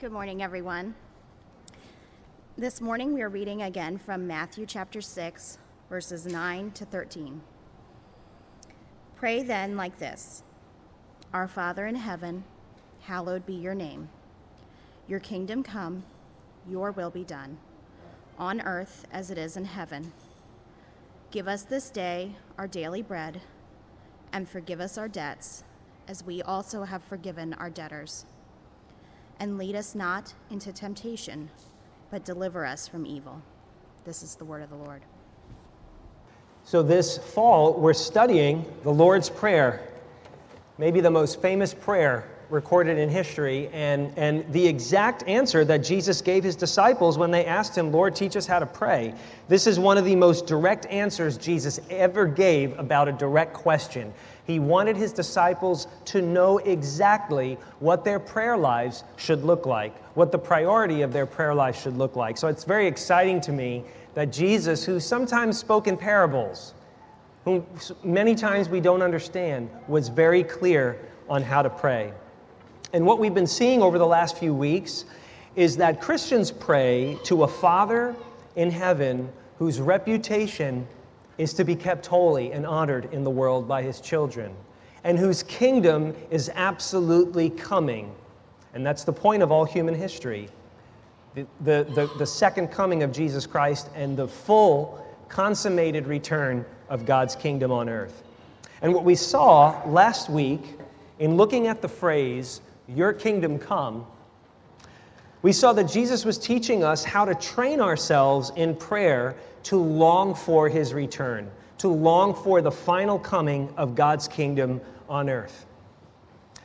Good morning, everyone. This morning we are reading again from Matthew chapter 6, verses 9 to 13. Pray then like this Our Father in heaven, hallowed be your name. Your kingdom come, your will be done, on earth as it is in heaven. Give us this day our daily bread, and forgive us our debts, as we also have forgiven our debtors and lead us not into temptation, but deliver us from evil. This is the word of the Lord. So, this fall, we're studying the Lord's Prayer, maybe the most famous prayer recorded in history, and, and the exact answer that Jesus gave his disciples when they asked him, Lord, teach us how to pray. This is one of the most direct answers Jesus ever gave about a direct question. He wanted his disciples to know exactly what their prayer lives should look like, what the priority of their prayer life should look like. So it's very exciting to me that Jesus, who sometimes spoke in parables, whom many times we don't understand, was very clear on how to pray. And what we've been seeing over the last few weeks is that Christians pray to a Father in heaven whose reputation is to be kept holy and honored in the world by his children, and whose kingdom is absolutely coming. And that's the point of all human history. The, the, the, the, second coming of Jesus Christ and the full consummated return of God's kingdom on earth. And what we saw last week in looking at the phrase, Your kingdom come, we saw that Jesus was teaching us how to train ourselves in prayer to long for his return, to long for the final coming of God's kingdom on earth.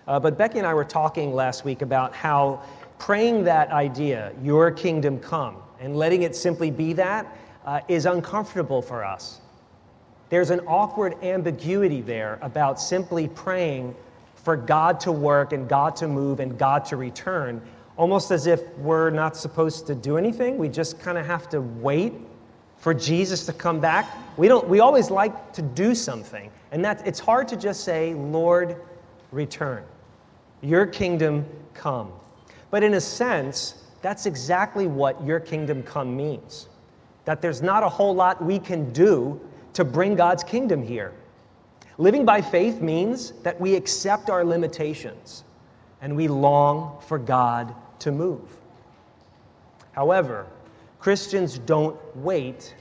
Uh, but Becky and I were talking last week about how praying that idea, your kingdom come, and letting it simply be that, uh, is uncomfortable for us. There's an awkward ambiguity there about simply praying for God to work and God to move and God to return, almost as if we're not supposed to do anything. We just kind of have to wait for Jesus to come back. We, don't, we always like to do something. And that, it's hard to just say, Lord, return. Your kingdom come. But in a sense, that's exactly what your kingdom come means. That there's not a whole lot we can do to bring God's kingdom here. Living by faith means that we accept our limitations and we long for God to move. However, Christians don't wait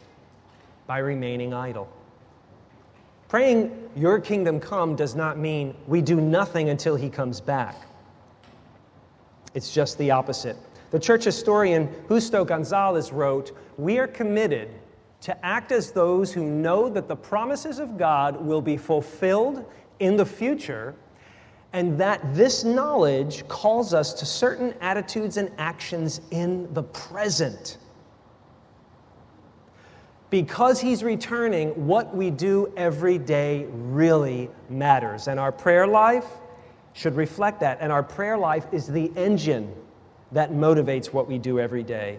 by remaining idle. Praying, Your kingdom come, does not mean we do nothing until He comes back. It's just the opposite. The church historian Justo Gonzalez wrote We are committed to act as those who know that the promises of God will be fulfilled in the future, and that this knowledge calls us to certain attitudes and actions in the present because he's returning, what we do every day really matters. And our prayer life should reflect that. And our prayer life is the engine that motivates what we do every day.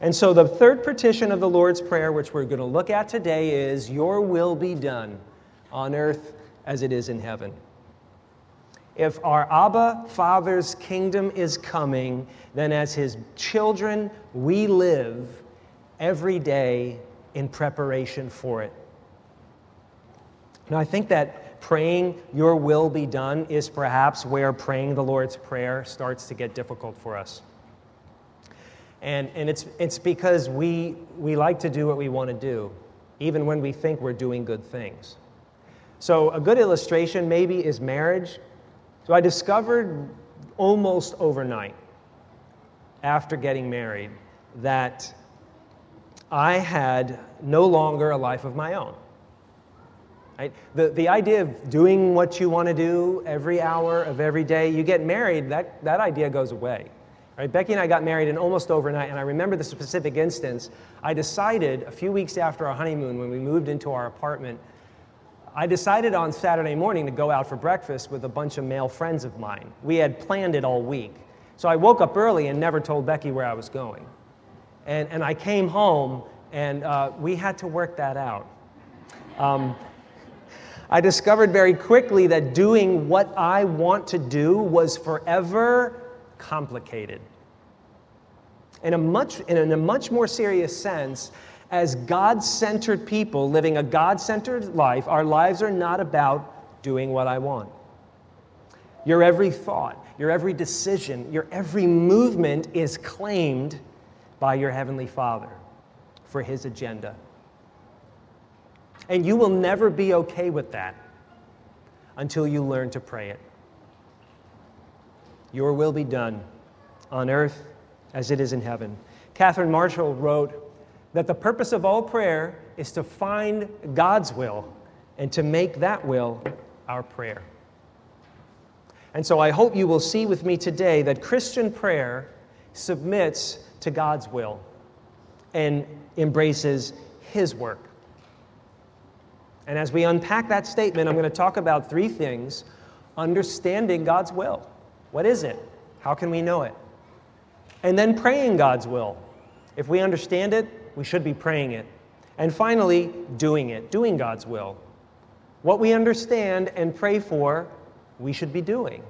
And so, the third petition of the Lord's Prayer, which we're going to look at today, is Your will be done on earth as it is in heaven. If our Abba Father's kingdom is coming, then as his children, we live every day in preparation for it. Now, I think that praying, Your will be done, is perhaps where praying the Lord's Prayer starts to get difficult for us. And, and it's, it's because we, we like to do what we want to do, even when we think we're doing good things. So, a good illustration maybe is marriage. So, I discovered almost overnight after getting married that I had no longer a life of my own. Right? The, the idea of doing what you want to do every hour of every day, you get married, that, that idea goes away. Right? Becky and I got married and almost overnight, and I remember the specific instance. I decided a few weeks after our honeymoon, when we moved into our apartment, I decided on Saturday morning to go out for breakfast with a bunch of male friends of mine. We had planned it all week. So I woke up early and never told Becky where I was going. And, and I came home, and uh, we had to work that out. Um, I discovered very quickly that doing what I want to do was forever complicated. In a much, in a much more serious sense, as God centered people living a God centered life, our lives are not about doing what I want. Your every thought, your every decision, your every movement is claimed by your Heavenly Father for His agenda. And you will never be okay with that until you learn to pray it. Your will be done on earth as it is in heaven. Catherine Marshall wrote that the purpose of all prayer is to find God's will and to make that will our prayer. And so I hope you will see with me today that Christian prayer submits to God's will and embraces His work. And as we unpack that statement, I'm going to talk about three things understanding God's will. What is it? How can we know it? And then praying God's will. If we understand it, we should be praying it. And finally, doing it, doing God's will. What we understand and pray for, we should be doing.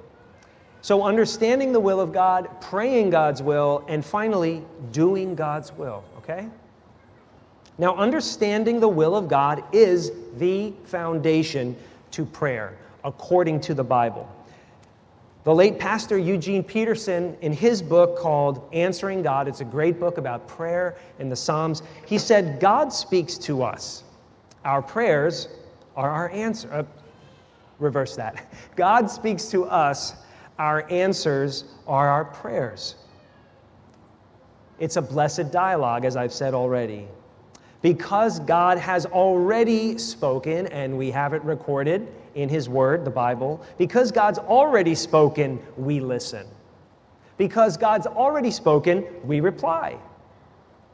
So, understanding the will of God, praying God's will, and finally, doing God's will, okay? Now, understanding the will of God is the foundation to prayer, according to the Bible. The late pastor Eugene Peterson, in his book called Answering God, it's a great book about prayer and the Psalms, he said, God speaks to us. Our prayers are our answer. Uh, reverse that. God speaks to us. Our answers are our prayers. It's a blessed dialogue, as I've said already. Because God has already spoken, and we have it recorded in His Word, the Bible, because God's already spoken, we listen. Because God's already spoken, we reply.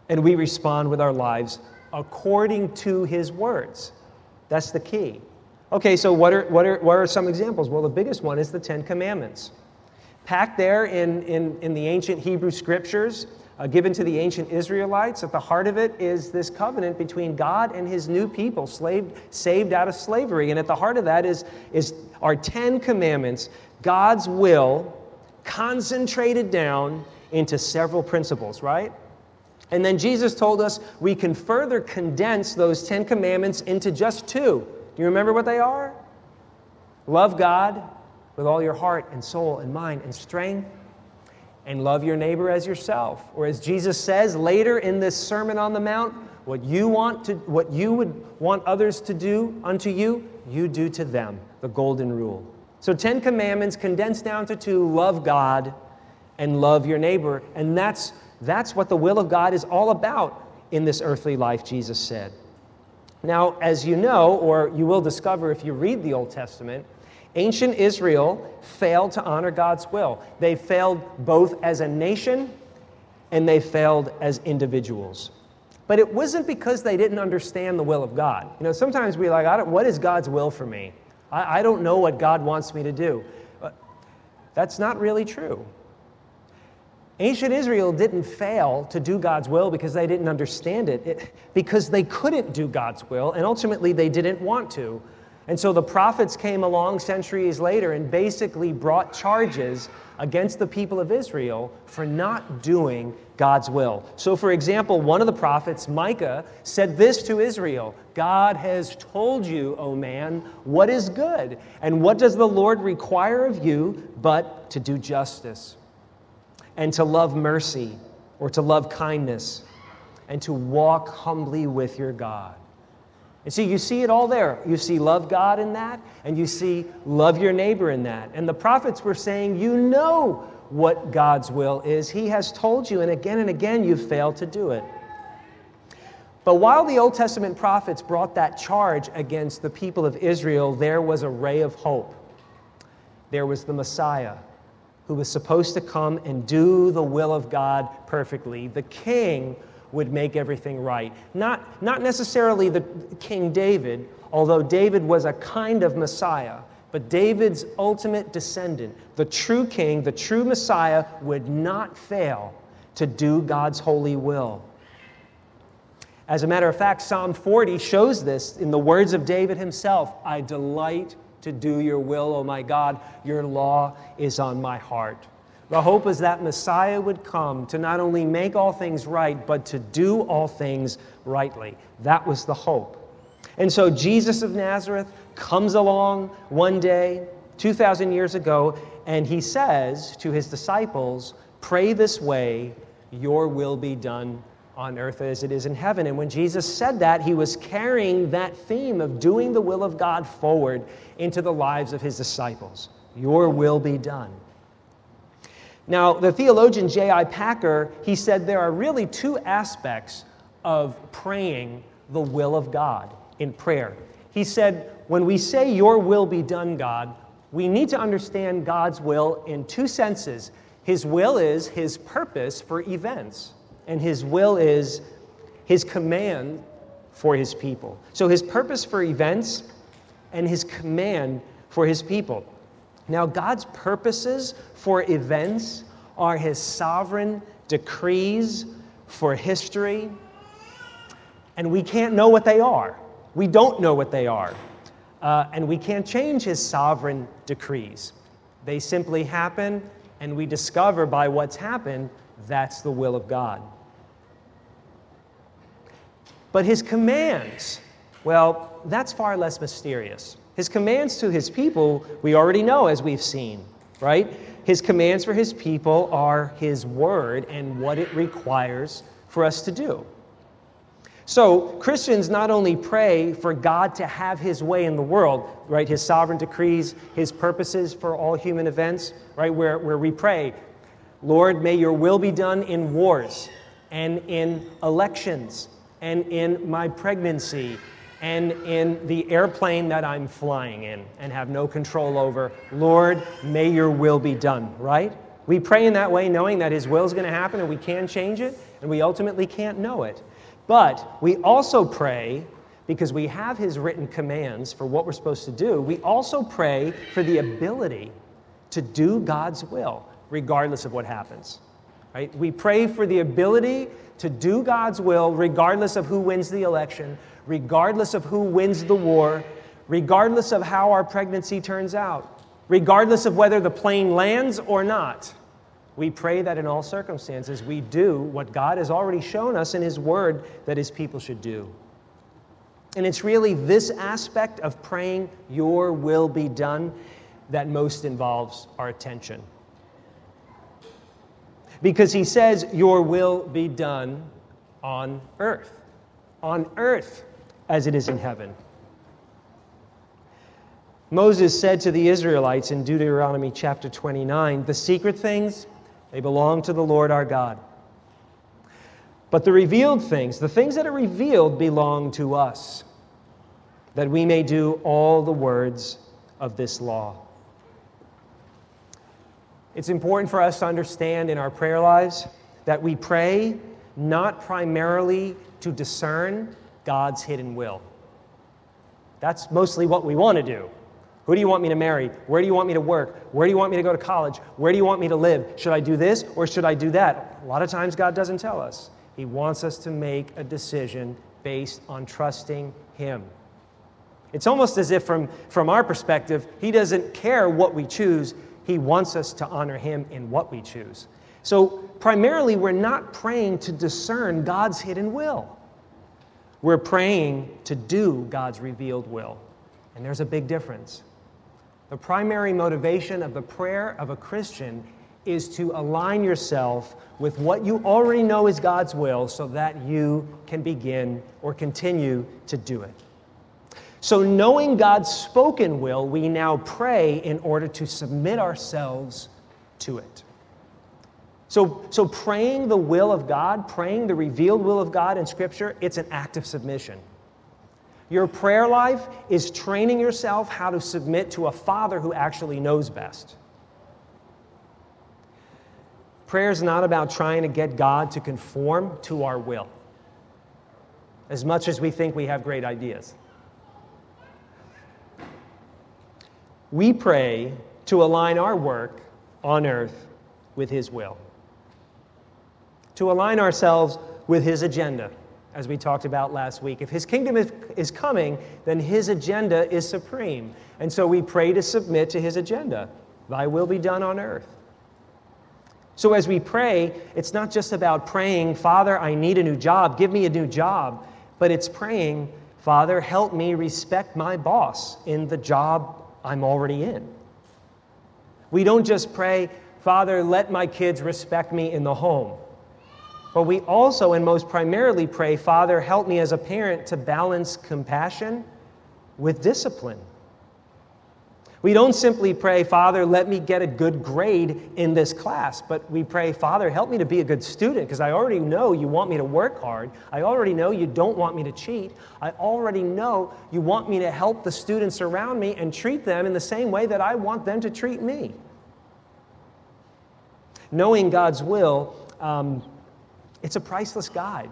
And we respond with our lives according to His words. That's the key. Okay, so what are, what are, what are some examples? Well, the biggest one is the Ten Commandments. Packed there in, in, in the ancient Hebrew scriptures, uh, given to the ancient Israelites. At the heart of it is this covenant between God and his new people, slaved, saved out of slavery. And at the heart of that is, is our Ten Commandments, God's will concentrated down into several principles, right? And then Jesus told us we can further condense those Ten Commandments into just two. Do you remember what they are? Love God with all your heart and soul and mind and strength and love your neighbor as yourself. Or as Jesus says later in this Sermon on the Mount, what you want to what you would want others to do unto you, you do to them. The golden rule. So 10 commandments condensed down to two, love God and love your neighbor, and that's that's what the will of God is all about in this earthly life, Jesus said. Now, as you know, or you will discover if you read the Old Testament, Ancient Israel failed to honor God's will. They failed both as a nation and they failed as individuals. But it wasn't because they didn't understand the will of God. You know, sometimes we're like, what is God's will for me? I, I don't know what God wants me to do. But that's not really true. Ancient Israel didn't fail to do God's will because they didn't understand it, it because they couldn't do God's will, and ultimately they didn't want to. And so the prophets came along centuries later and basically brought charges against the people of Israel for not doing God's will. So, for example, one of the prophets, Micah, said this to Israel God has told you, O man, what is good, and what does the Lord require of you but to do justice, and to love mercy, or to love kindness, and to walk humbly with your God. And see, you see it all there. You see love God in that, and you see love your neighbor in that. And the prophets were saying, You know what God's will is. He has told you, and again and again you've failed to do it. But while the Old Testament prophets brought that charge against the people of Israel, there was a ray of hope. There was the Messiah who was supposed to come and do the will of God perfectly, the king would make everything right. Not, not necessarily the King David, although David was a kind of Messiah, but David's ultimate descendant, the true king, the true Messiah, would not fail to do God's holy will. As a matter of fact, Psalm 40 shows this in the words of David himself I delight to do your will, O my God. Your law is on my heart. The hope is that Messiah would come to not only make all things right, but to do all things rightly. That was the hope. And so Jesus of Nazareth comes along one day, 2,000 years ago, and he says to his disciples, Pray this way, your will be done on earth as it is in heaven. And when Jesus said that, he was carrying that theme of doing the will of God forward into the lives of his disciples. Your will be done. Now, the theologian J.I. Packer, he said there are really two aspects of praying the will of God in prayer. He said, when we say, Your will be done, God, we need to understand God's will in two senses. His will is His purpose for events, and His will is His command for His people. So, His purpose for events and His command for His people. Now, God's purposes for events are his sovereign decrees for history, and we can't know what they are. We don't know what they are, uh, and we can't change his sovereign decrees. They simply happen, and we discover by what's happened that's the will of God. But his commands, well, that's far less mysterious. His commands to his people, we already know as we've seen, right? His commands for his people are his word and what it requires for us to do. So, Christians not only pray for God to have his way in the world, right, his sovereign decrees, his purposes for all human events, right, where, where we pray, Lord, may your will be done in wars and in elections and in my pregnancy and in the airplane that I'm flying in and have no control over. Lord, may your will be done, right? We pray in that way knowing that his will is going to happen and we can change it and we ultimately can't know it. But we also pray because we have his written commands for what we're supposed to do. We also pray for the ability to do God's will regardless of what happens. Right? We pray for the ability to do God's will regardless of who wins the election, regardless of who wins the war, regardless of how our pregnancy turns out, regardless of whether the plane lands or not. We pray that in all circumstances we do what God has already shown us in His Word that His people should do. And it's really this aspect of praying, Your will be done, that most involves our attention. Because He says, Your will be done on earth. On earth as it is in heaven. Moses said to the Israelites in Deuteronomy chapter 29 The secret things, they belong to the Lord our God. But the revealed things, the things that are revealed, belong to us, that we may do all the words of this law. It's important for us to understand in our prayer lives that we pray not primarily to discern God's hidden will. That's mostly what we want to do. Who do you want me to marry? Where do you want me to work? Where do you want me to go to college? Where do you want me to live? Should I do this or should I do that? A lot of times God doesn't tell us. He wants us to make a decision based on trusting Him. It's almost as if, from, from our perspective, He doesn't care what we choose. He wants us to honor Him in what we choose. So, primarily, we're not praying to discern God's hidden will. We're praying to do God's revealed will. And there's a big difference. The primary motivation of the prayer of a Christian is to align yourself with what you already know is God's will so that you can begin or continue to do it. So, knowing God's spoken will, we now pray in order to submit ourselves to it. So, so praying the will of God, praying the revealed will of God in Scripture, it's an act of submission. Your prayer life is training yourself how to submit to a Father who actually knows best. Prayer is not about trying to get God to conform to our will, as much as we think we have great ideas. We pray to align our work on earth with His will to align ourselves with His agenda, as we talked about last week. If His kingdom is, is coming, then His agenda is supreme. And so we pray to submit to His agenda. Thy will be done on earth. So as we pray, it's not just about praying, Father, I need a new job, give me a new job, but it's praying, Father, help me respect my boss in the job I'm already in. We don't just pray, Father, let my kids respect me in the home. But we also and most primarily pray, Father, help me as a parent to balance compassion with discipline. We don't simply pray, Father, let me get a good grade in this class, but we pray, Father, help me to be a good student because I already know you want me to work hard. I already know you don't want me to cheat. I already know you want me to help the students around me and treat them in the same way that I want them to treat me. Knowing God's will, um, it's a priceless guide.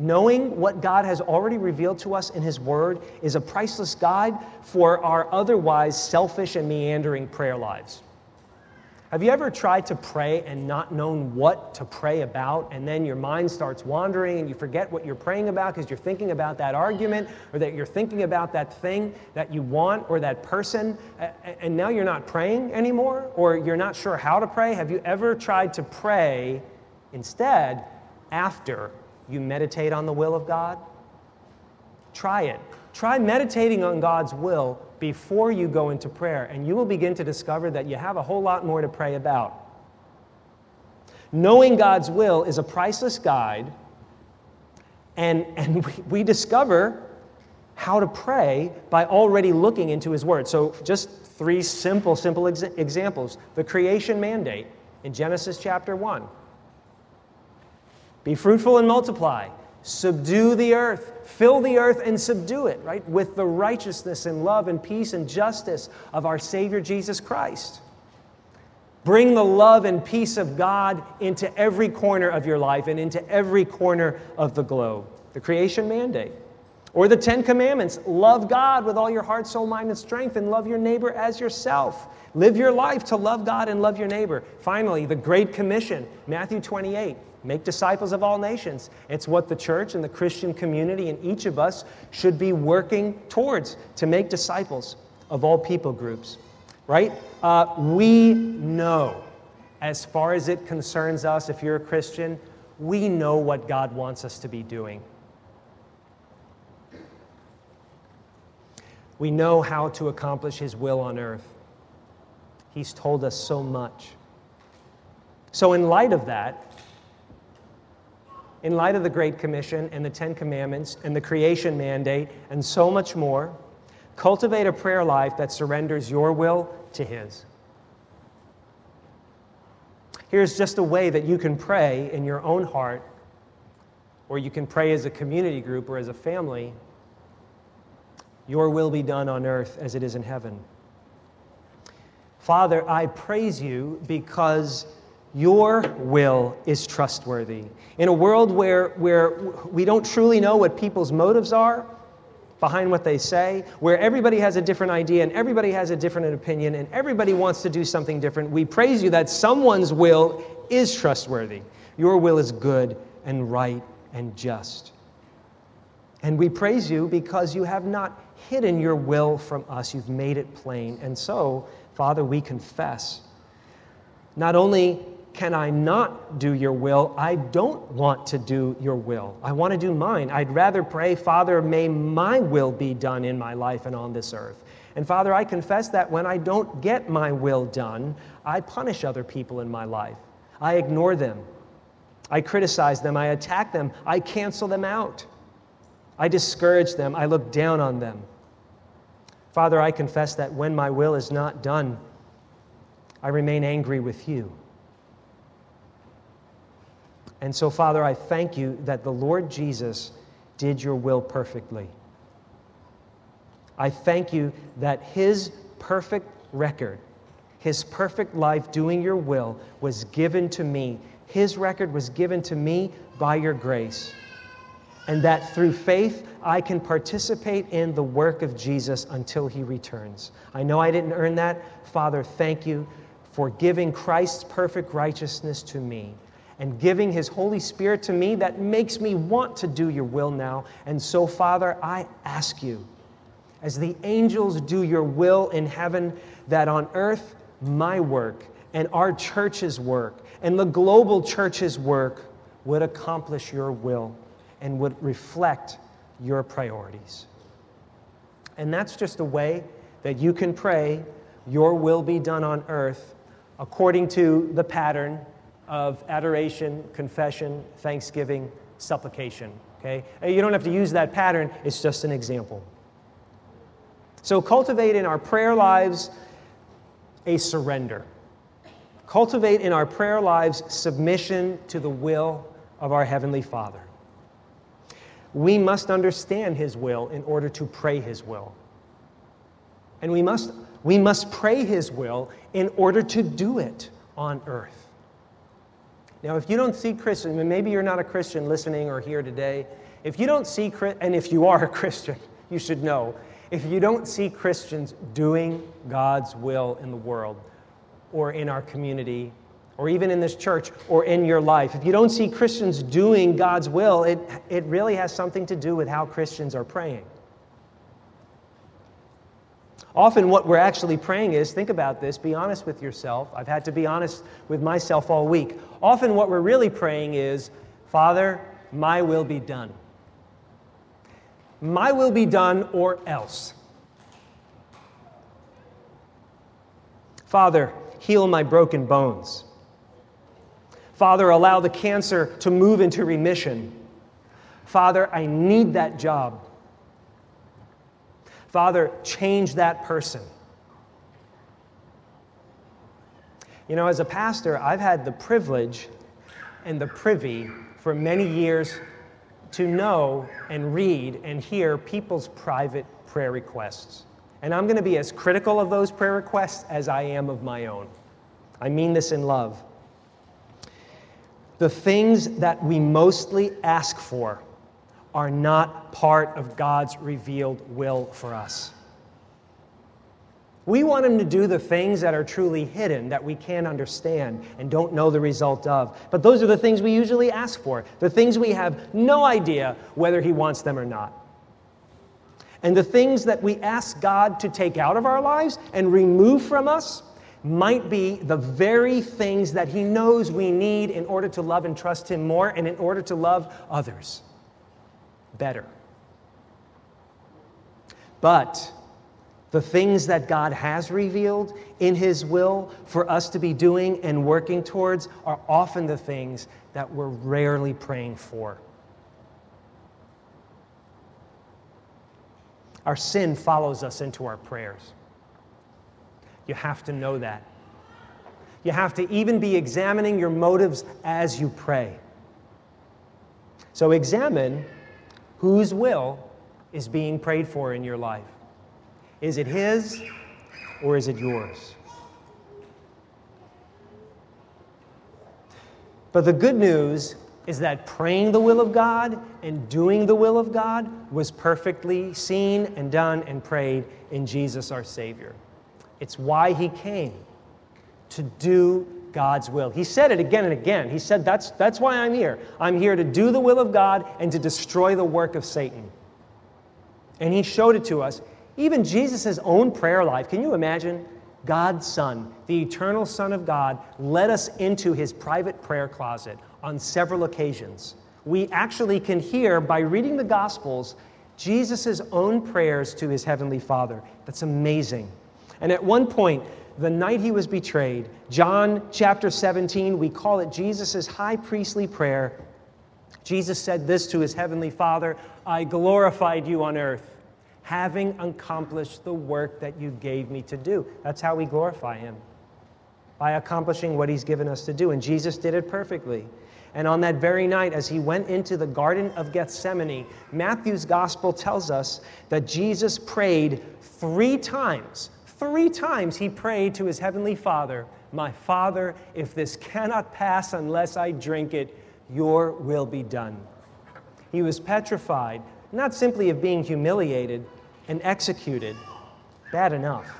Knowing what God has already revealed to us in His Word is a priceless guide for our otherwise selfish and meandering prayer lives. Have you ever tried to pray and not known what to pray about, and then your mind starts wandering and you forget what you're praying about because you're thinking about that argument or that you're thinking about that thing that you want or that person, and now you're not praying anymore or you're not sure how to pray? Have you ever tried to pray instead after you meditate on the will of God? Try it. Try meditating on God's will before you go into prayer, and you will begin to discover that you have a whole lot more to pray about. Knowing God's will is a priceless guide, and, and we, we discover how to pray by already looking into His Word. So, just three simple, simple ex- examples. The creation mandate in Genesis chapter 1. Be fruitful and multiply. Subdue the earth. Fill the earth and subdue it, right? With the righteousness and love and peace and justice of our Savior Jesus Christ. Bring the love and peace of God into every corner of your life and into every corner of the globe. The creation mandate. Or the Ten Commandments love God with all your heart, soul, mind, and strength, and love your neighbor as yourself. Live your life to love God and love your neighbor. Finally, the Great Commission, Matthew 28 Make disciples of all nations. It's what the church and the Christian community and each of us should be working towards to make disciples of all people groups, right? Uh, we know, as far as it concerns us, if you're a Christian, we know what God wants us to be doing. We know how to accomplish His will on earth. He's told us so much. So, in light of that, in light of the Great Commission and the Ten Commandments and the creation mandate and so much more, cultivate a prayer life that surrenders your will to His. Here's just a way that you can pray in your own heart, or you can pray as a community group or as a family Your will be done on earth as it is in heaven. Father, I praise you because your will is trustworthy. In a world where, where we don't truly know what people's motives are behind what they say, where everybody has a different idea and everybody has a different opinion and everybody wants to do something different, we praise you that someone's will is trustworthy. Your will is good and right and just. And we praise you because you have not hidden your will from us, you've made it plain. And so, Father, we confess. Not only can I not do your will? I don't want to do your will. I want to do mine. I'd rather pray, Father, may my will be done in my life and on this earth. And Father, I confess that when I don't get my will done, I punish other people in my life. I ignore them. I criticize them. I attack them. I cancel them out. I discourage them. I look down on them. Father, I confess that when my will is not done, I remain angry with you. And so, Father, I thank you that the Lord Jesus did your will perfectly. I thank you that his perfect record, his perfect life doing your will, was given to me. His record was given to me by your grace. And that through faith, I can participate in the work of Jesus until he returns. I know I didn't earn that. Father, thank you for giving Christ's perfect righteousness to me and giving His Holy Spirit to me that makes me want to do your will now. And so, Father, I ask you, as the angels do your will in heaven, that on earth, my work and our church's work and the global church's work would accomplish your will and would reflect your priorities. And that's just a way that you can pray, Your will be done on earth, according to the pattern of adoration, confession, thanksgiving, supplication. Okay? You don't have to use that pattern, it's just an example. So, cultivate in our prayer lives a surrender. Cultivate in our prayer lives submission to the will of our Heavenly Father. We must understand His will in order to pray His will. And we must, we must pray His will in order to do it on earth. Now, if you don't see Christians, and maybe you're not a Christian listening or here today, if you don't see, and if you are a Christian, you should know, if you don't see Christians doing God's will in the world or in our community or even in this church or in your life, if you don't see Christians doing God's will, it, it really has something to do with how Christians are praying. Often, what we're actually praying is think about this, be honest with yourself. I've had to be honest with myself all week. Often, what we're really praying is, Father, my will be done. My will be done or else. Father, heal my broken bones. Father, allow the cancer to move into remission. Father, I need that job. Father, change that person. You know, as a pastor, I've had the privilege and the privy for many years to know and read and hear people's private prayer requests. And I'm going to be as critical of those prayer requests as I am of my own. I mean this in love. The things that we mostly ask for are not part of God's revealed will for us. We want Him to do the things that are truly hidden, that we can't understand and don't know the result of. But those are the things we usually ask for, the things we have no idea whether He wants them or not. And the things that we ask God to take out of our lives and remove from us might be the very things that He knows we need in order to love and trust Him more and in order to love others better. But the things that God has revealed in His will for us to be doing and working towards are often the things that we're rarely praying for. Our sin follows us into our prayers. You have to know that. You have to even be examining your motives as you pray. So examine whose will is being prayed for in your life. Is it His or is it yours? But the good news is that praying the will of God and doing the will of God was perfectly seen and done and prayed in Jesus our Savior. It's why He came to do God's will. He said it again and again. He said, that's, that's why I'm here. I'm here to do the will of God and to destroy the work of Satan. And He showed it to us. Even Jesus' own prayer life, can you imagine? God's Son, the eternal Son of God, led us into his private prayer closet on several occasions. We actually can hear by reading the Gospels Jesus' own prayers to his Heavenly Father. That's amazing. And at one point, the night he was betrayed, John chapter 17, we call it Jesus' high priestly prayer. Jesus said this to his Heavenly Father I glorified you on earth having accomplished the work that you gave me to do. That's how we glorify him, by accomplishing what he's given us to do. And Jesus did it perfectly. And on that very night, as he went into the Garden of Gethsemane, Matthew's gospel tells us that Jesus prayed three times. Three times he prayed to his heavenly Father, My Father, if this cannot pass unless I drink it, your will be done. He was petrified, not simply of being humiliated, and executed. Bad enough.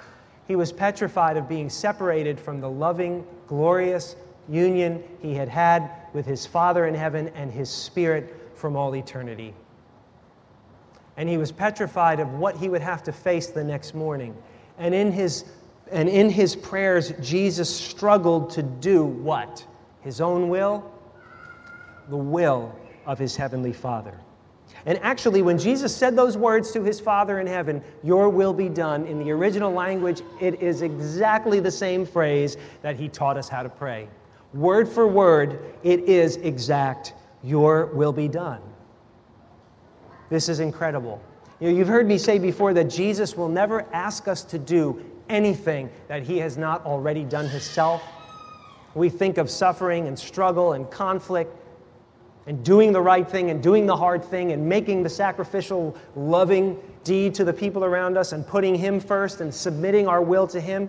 He was petrified of being separated from the loving, glorious union he had had with his Father in heaven and his Spirit from all eternity. And he was petrified of what he would have to face the next morning. And in his, and in his prayers, Jesus struggled to do what? his own will, the will of his heavenly Father. And actually, when Jesus said those words to his Father in heaven, Your will be done, in the original language, it is exactly the same phrase that he taught us how to pray. Word for word, it is exact, Your will be done. This is incredible. You know, you've heard me say before that Jesus will never ask us to do anything that he has not already done himself. We think of suffering and struggle and conflict and doing the right thing and doing the hard thing and making the sacrificial, loving deed to the people around us and putting Him first and submitting our will to Him.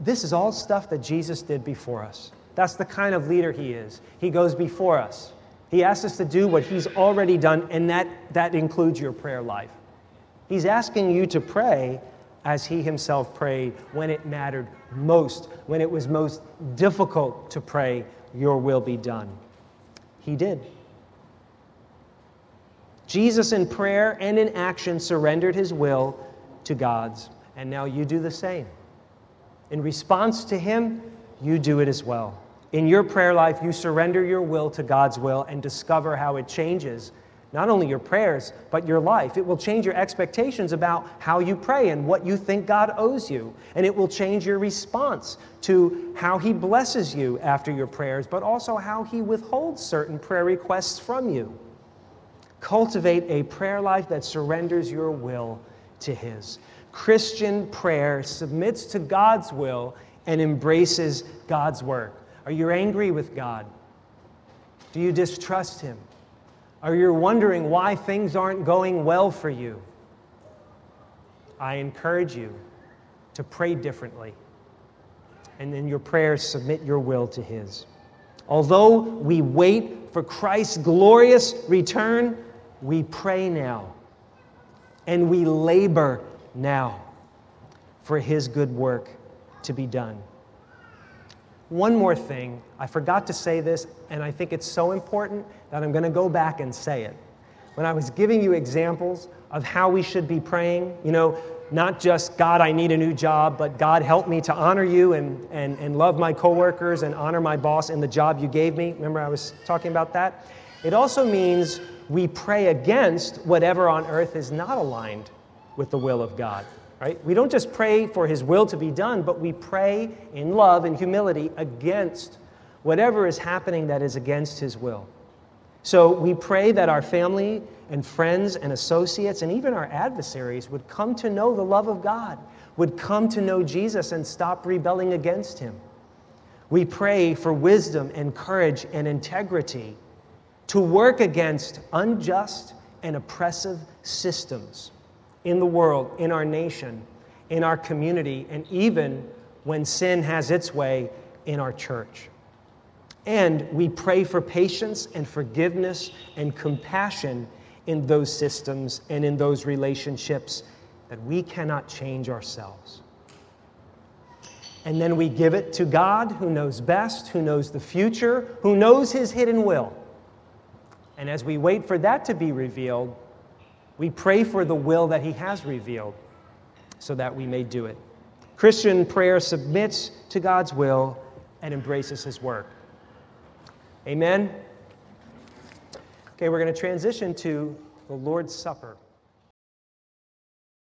This is all stuff that Jesus did before us. That's the kind of leader He is. He goes before us. He asks us to do what He's already done, and that, that includes your prayer life. He's asking you to pray as He Himself prayed when it mattered most, when it was most difficult to pray, Your will be done. He did. Jesus, in prayer and in action, surrendered his will to God's. And now you do the same. In response to him, you do it as well. In your prayer life, you surrender your will to God's will and discover how it changes not only your prayers, but your life. It will change your expectations about how you pray and what you think God owes you. And it will change your response to how He blesses you after your prayers, but also how He withholds certain prayer requests from you. Cultivate a prayer life that surrenders your will to His. Christian prayer submits to God's will and embraces God's work. Are you angry with God? Do you distrust Him? Are you're wondering why things aren't going well for you? I encourage you to pray differently. And in your prayers, submit your will to His. Although we wait for Christ's glorious return, we pray now and we labor now for His good work to be done. One more thing, I forgot to say this, and I think it's so important that I'm going to go back and say it. When I was giving you examples of how we should be praying, you know, not just God, I need a new job, but God, help me to honor you and, and, and love my coworkers and honor my boss in the job you gave me. Remember, I was talking about that? It also means we pray against whatever on earth is not aligned with the will of God. Right? We don't just pray for his will to be done, but we pray in love and humility against whatever is happening that is against his will. So we pray that our family and friends and associates and even our adversaries would come to know the love of God, would come to know Jesus and stop rebelling against him. We pray for wisdom and courage and integrity to work against unjust and oppressive systems in the world, in our nation, in our community, and even when sin has its way in our church. And we pray for patience and forgiveness and compassion in those systems and in those relationships that we cannot change ourselves. And then we give it to God who knows best, who knows the future, who knows his hidden will. And as we wait for that to be revealed, we pray for the will that He has revealed so that we may do it. Christian prayer submits to God's will and embraces His work. Amen. Okay, we're going to transition to the Lord's Supper.